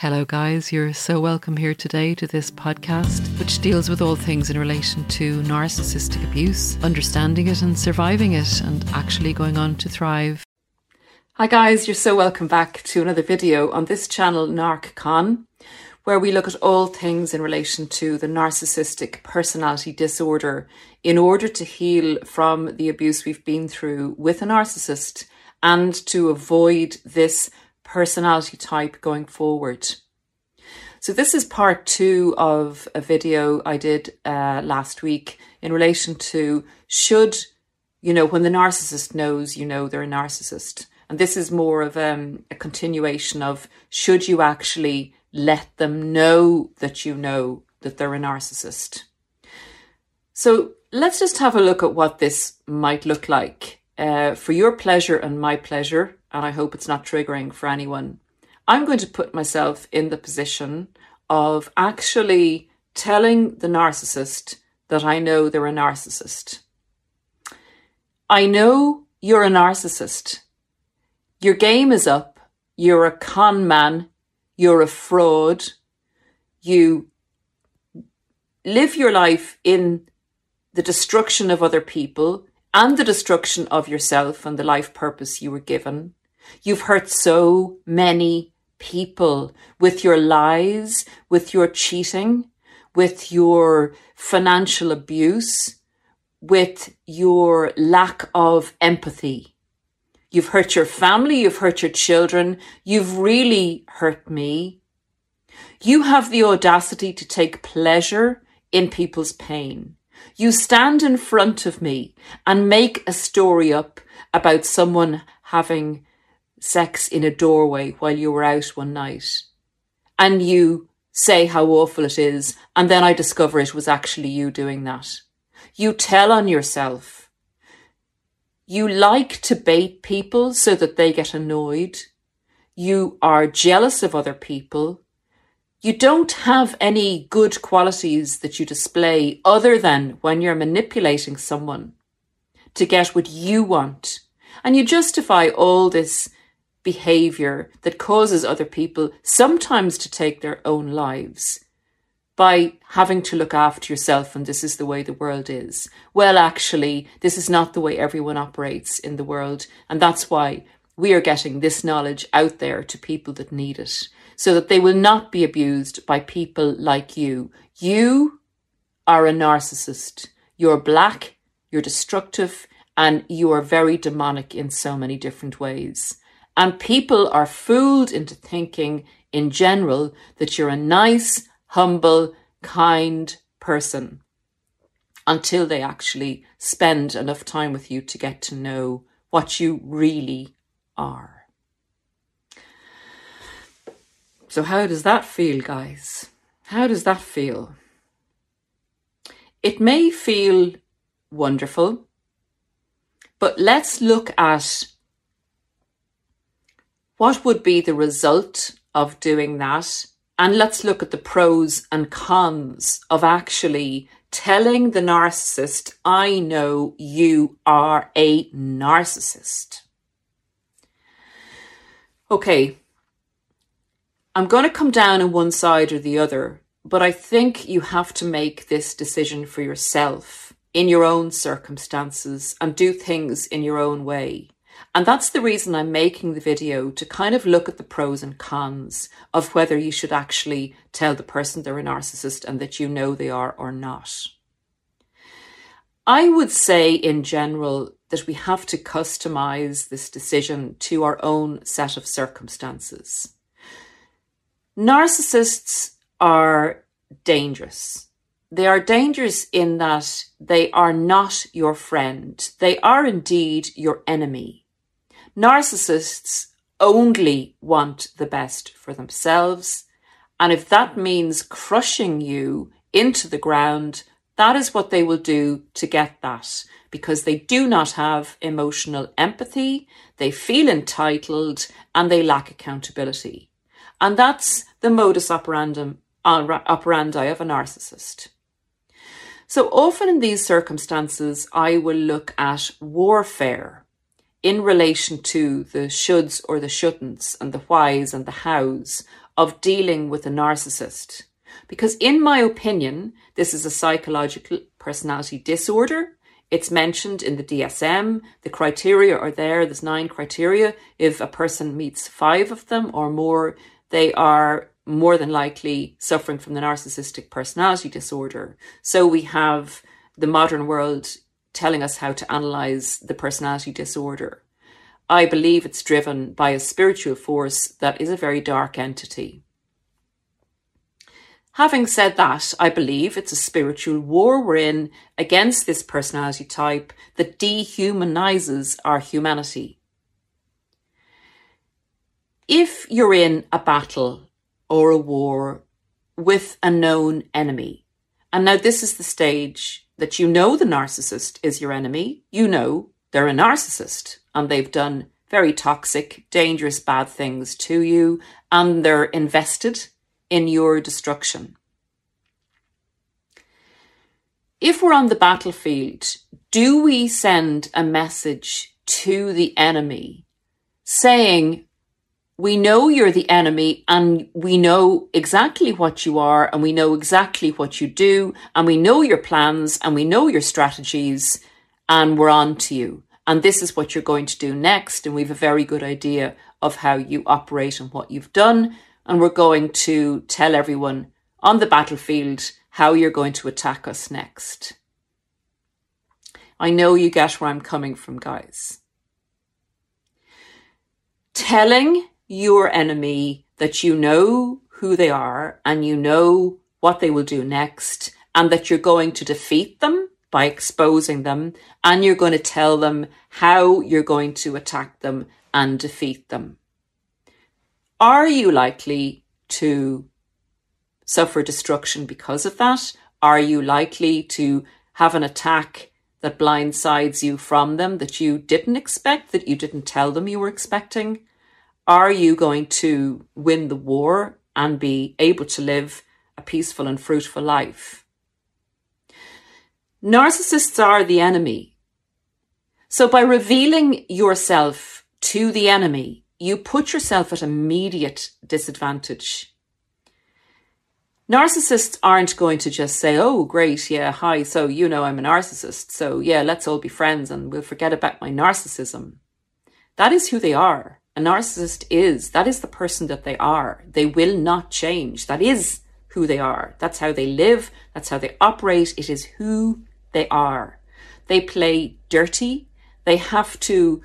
Hello, guys. You're so welcome here today to this podcast, which deals with all things in relation to narcissistic abuse, understanding it and surviving it, and actually going on to thrive. Hi, guys. You're so welcome back to another video on this channel, NarcCon, where we look at all things in relation to the narcissistic personality disorder in order to heal from the abuse we've been through with a narcissist and to avoid this personality type going forward. So, this is part two of a video I did uh, last week in relation to should, you know, when the narcissist knows you know they're a narcissist. And this is more of um, a continuation of should you actually let them know that you know that they're a narcissist. So, let's just have a look at what this might look like uh, for your pleasure and my pleasure and I hope it's not triggering for anyone. I'm going to put myself in the position of actually telling the narcissist that I know they're a narcissist. I know you're a narcissist. Your game is up. You're a con man. You're a fraud. You live your life in the destruction of other people and the destruction of yourself and the life purpose you were given. You've hurt so many people with your lies, with your cheating, with your financial abuse, with your lack of empathy. You've hurt your family, you've hurt your children, you've really hurt me. You have the audacity to take pleasure in people's pain. You stand in front of me and make a story up about someone having sex in a doorway while you were out one night and you say how awful it is, and then I discover it was actually you doing that. You tell on yourself. You like to bait people so that they get annoyed. You are jealous of other people. You don't have any good qualities that you display other than when you're manipulating someone to get what you want. And you justify all this behavior that causes other people sometimes to take their own lives by having to look after yourself and this is the way the world is. Well, actually, this is not the way everyone operates in the world. And that's why we are getting this knowledge out there to people that need it so that they will not be abused by people like you. You are a narcissist. You're black, you're destructive, and you are very demonic in so many different ways. And people are fooled into thinking, in general, that you're a nice, humble, kind person until they actually spend enough time with you to get to know what you really are. So, how does that feel, guys? How does that feel? It may feel wonderful, but let's look at what would be the result of doing that? And let's look at the pros and cons of actually telling the narcissist, I know you are a narcissist. Okay, I'm going to come down on one side or the other, but I think you have to make this decision for yourself in your own circumstances and do things in your own way. And that's the reason I'm making the video to kind of look at the pros and cons of whether you should actually tell the person they're a narcissist and that you know they are or not. I would say in general that we have to customize this decision to our own set of circumstances. Narcissists are dangerous. They are dangerous in that they are not your friend. They are indeed your enemy. Narcissists only want the best for themselves. And if that means crushing you into the ground, that is what they will do to get that because they do not have emotional empathy, they feel entitled, and they lack accountability. And that's the modus operandi, uh, operandi of a narcissist. So often in these circumstances, I will look at warfare in relation to the shoulds or the shouldn'ts and the whys and the hows of dealing with a narcissist. Because, in my opinion, this is a psychological personality disorder. It's mentioned in the DSM. The criteria are there. There's nine criteria. If a person meets five of them or more, they are more than likely suffering from the narcissistic personality disorder. So we have the modern world telling us how to analyze the personality disorder. I believe it's driven by a spiritual force that is a very dark entity. Having said that, I believe it's a spiritual war we're in against this personality type that dehumanizes our humanity. If you're in a battle or a war with a known enemy, and now this is the stage that you know the narcissist is your enemy, you know they're a narcissist and they've done very toxic, dangerous, bad things to you, and they're invested in your destruction. If we're on the battlefield, do we send a message to the enemy saying, we know you're the enemy and we know exactly what you are and we know exactly what you do and we know your plans and we know your strategies and we're on to you. And this is what you're going to do next. And we've a very good idea of how you operate and what you've done. And we're going to tell everyone on the battlefield how you're going to attack us next. I know you get where I'm coming from, guys. Telling your enemy that you know who they are and you know what they will do next and that you're going to defeat them by exposing them and you're going to tell them how you're going to attack them and defeat them. Are you likely to suffer destruction because of that? Are you likely to have an attack that blindsides you from them that you didn't expect, that you didn't tell them you were expecting? Are you going to win the war and be able to live a peaceful and fruitful life? Narcissists are the enemy. So by revealing yourself to the enemy, you put yourself at immediate disadvantage. Narcissists aren't going to just say, Oh, great. Yeah. Hi. So, you know, I'm a narcissist. So yeah, let's all be friends and we'll forget about my narcissism. That is who they are a narcissist is. That is the person that they are. They will not change. That is who they are. That's how they live. That's how they operate. It is who they are. They play dirty. They have to,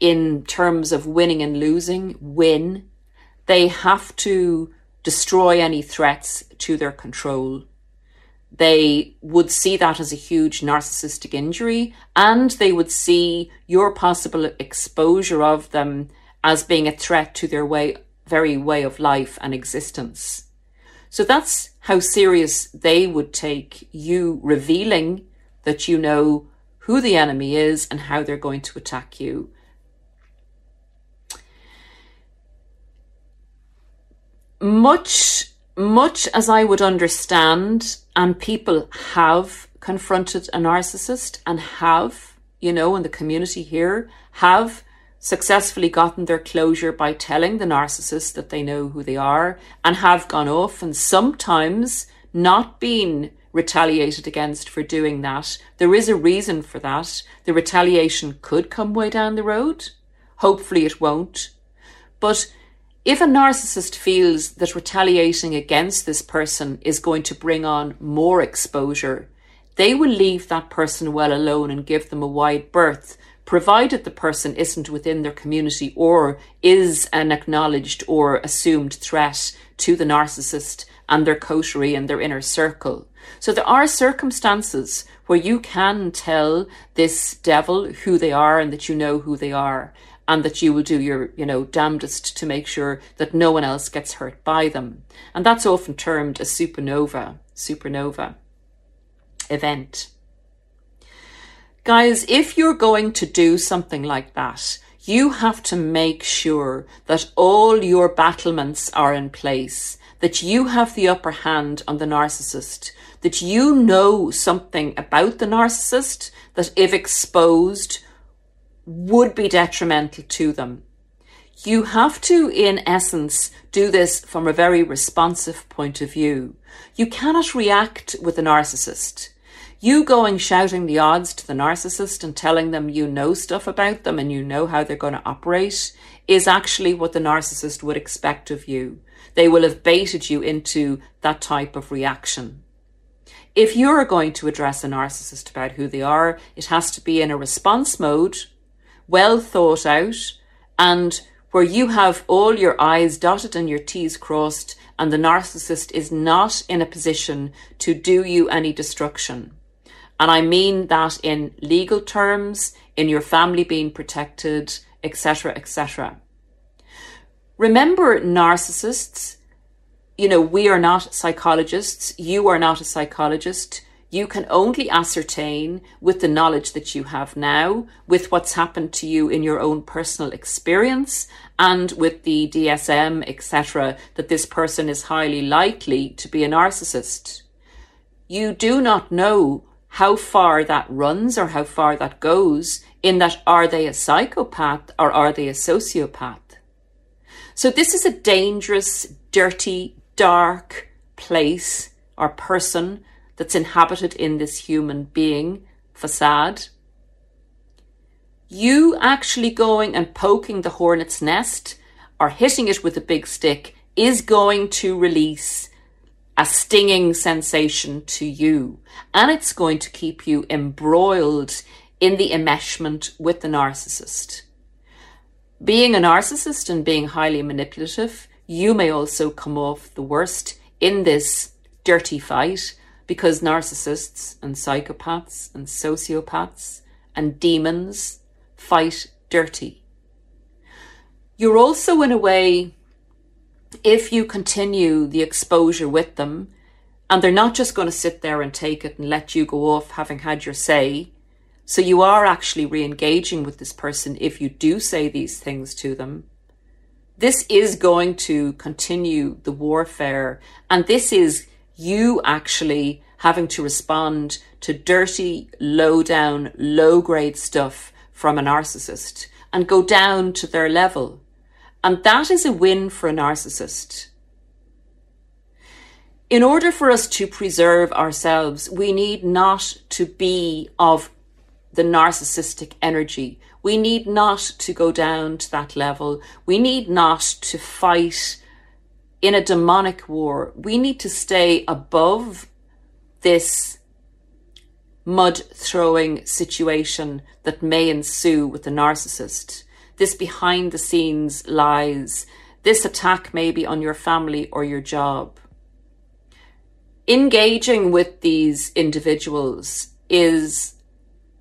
in terms of winning and losing, win. They have to destroy any threats to their control they would see that as a huge narcissistic injury and they would see your possible exposure of them as being a threat to their way, very way of life and existence. So that's how serious they would take you revealing that you know who the enemy is and how they're going to attack you. Much, much as I would understand, and people have confronted a narcissist and have, you know, in the community here, have successfully gotten their closure by telling the narcissist that they know who they are and have gone off and sometimes not been retaliated against for doing that. There is a reason for that. The retaliation could come way down the road. Hopefully it won't. But if a narcissist feels that retaliating against this person is going to bring on more exposure, they will leave that person well alone and give them a wide berth provided the person isn't within their community or is an acknowledged or assumed threat to the narcissist and their coterie and their inner circle. So there are circumstances where you can tell this devil who they are and that you know who they are. and that you will do your, you know, damnedest to make sure that no one else gets hurt by them. And that's often termed a supernova, supernova event. Guys, if you're going to do something like that, you have to make sure that all your battlements are in place, that you have the upper hand on the narcissist, that you know something about the narcissist that, if exposed, would be detrimental to them. You have to, in essence, do this from a very responsive point of view. You cannot react with a narcissist. You going shouting the odds to the narcissist and telling them you know stuff about them and you know how they're going to operate is actually what the narcissist would expect of you. They will have baited you into that type of reaction. If you're going to address a narcissist about who they are, it has to be in a response mode well thought out, and where you have all your I's dotted and your T's crossed, and the narcissist is not in a position to do you any destruction. And I mean that in legal terms, in your family being protected, etc., etc. Remember, narcissists, you know, we are not psychologists. You are not a psychologist you can only ascertain with the knowledge that you have now, with what's happened to you in your own personal experience, and with the DSM, etc., that this person is highly likely to be a narcissist. You do not know how far that runs or how far that goes, in that are they a psychopath or are they a sociopath? So, this is a dangerous, dirty, dark place or person that's inhabited in this human being facade. You actually going and poking the hornet's nest or hitting it with a big stick is going to release a stinging sensation to you. And it's going to keep you embroiled in the enmeshment with the narcissist. Being a narcissist and being highly manipulative, you may also come off the worst in this dirty fight because narcissists and psychopaths and sociopaths and demons fight dirty. You're also, in a way, if you continue the exposure with them, and they're not just going to sit there and take it and let you go off having had your say. So you are actually re engaging with this person if you do say these things to them. This is going to continue the warfare, and this is you actually having to respond to dirty, low down, low grade stuff from a narcissist and go down to their level. And that is a win for a narcissist. In order for us to preserve ourselves, we need not to be of the narcissistic energy. We need not to go down to that level. We need not to fight in a demonic war, we need to stay above this mud throwing situation that may ensue with the narcissist. This behind the scenes lies. This attack may be on your family or your job. Engaging with these individuals is,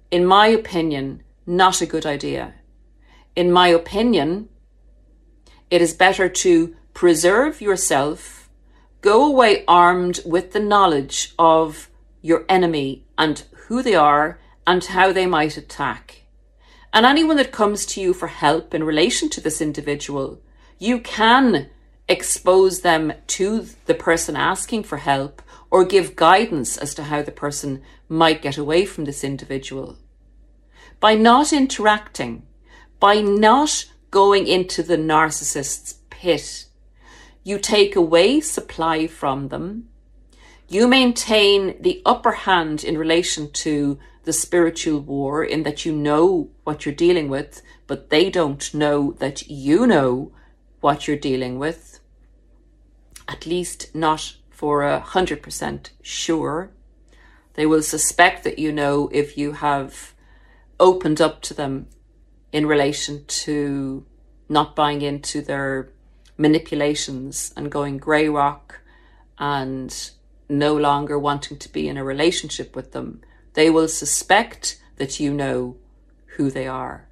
in my opinion, not a good idea. In my opinion, it is better to preserve yourself, go away armed with the knowledge of your enemy and who they are and how they might attack. And anyone that comes to you for help in relation to this individual, you can expose them to the person asking for help or give guidance as to how the person might get away from this individual. By not interacting, by not going into the narcissist's pit you take away supply from them. You maintain the upper hand in relation to the spiritual war in that you know what you're dealing with, but they don't know that you know what you're dealing with. At least not for a hundred percent sure. They will suspect that you know if you have opened up to them in relation to not buying into their manipulations and going grey rock and no longer wanting to be in a relationship with them, they will suspect that you know who they are.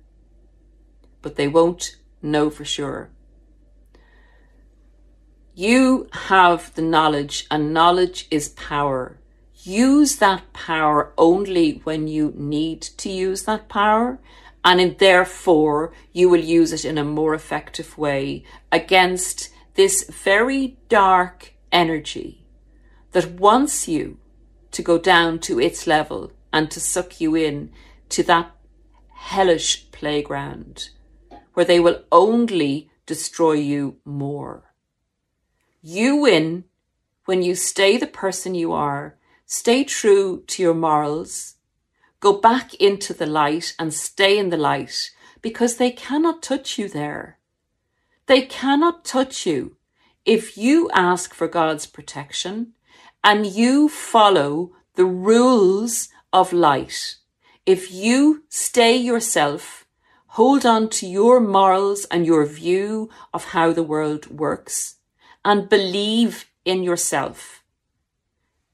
but they won't know for sure. You have the knowledge, and knowledge is power. Use that power only when you need to use that power, and therefore you will use it in a more effective way against this very dark energy that wants you to go down to its level and to suck you in to that hellish playground where they will only destroy you more. You win when you stay the person you are, stay true to your morals, go back into the light and stay in the light because they cannot touch you there. They cannot touch you if you ask for God's protection and you follow the rules of light. If you stay yourself, hold on to your morals and your view of how the world works, and believe in yourself.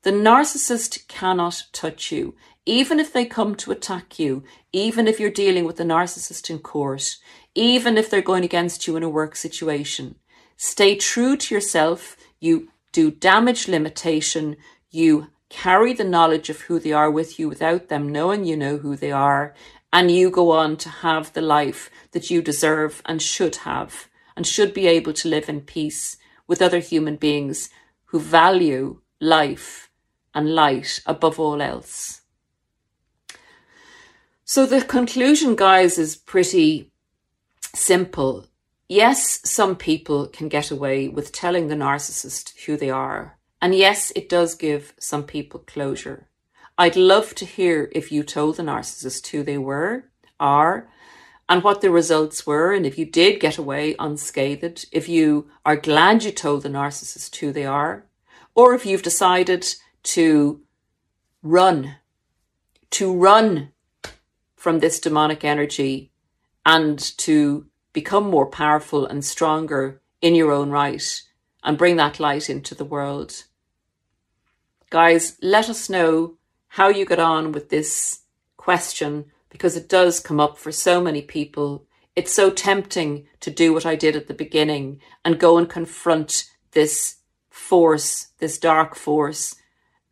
The narcissist cannot touch you, even if they come to attack you, even if you're dealing with a narcissist in court, even if they're going against you in a work situation. Stay true to yourself. You do damage limitation. You carry the knowledge of who they are with you without them knowing you know who they are. And you go on to have the life that you deserve and should have and should be able to live in peace with other human beings who value life and light above all else. So the conclusion, guys, is pretty simple. Yes, some people can get away with telling the narcissist who they are. And yes, it does give some people closure. I'd love to hear if you told the narcissist who they were, are, and what the results were, and if you did get away unscathed, if you are glad you told the narcissist who they are, or if you've decided to run, to run from this demonic energy and to become more powerful and stronger in your own right and bring that light into the world. Guys, let us know how you got on with this question because it does come up for so many people. It's so tempting to do what I did at the beginning and go and confront this force, this dark force,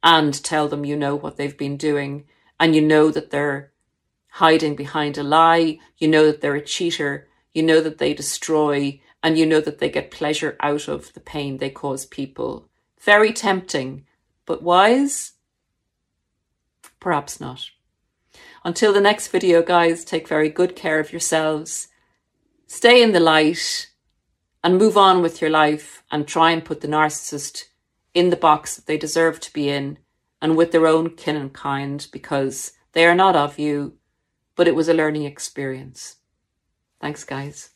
and tell them you know what they've been doing and you know that they're hiding behind a lie, you know that they're a cheater, you know that they destroy, and you know that they get pleasure out of the pain they cause people. Very tempting, but wise? Perhaps not. Until the next video, guys, take very good care of yourselves. Stay in the light and move on with your life and try and put the narcissist in the box that they deserve to be in and with their own kin and kind because they are not of you, but it was a learning experience. Thanks, guys.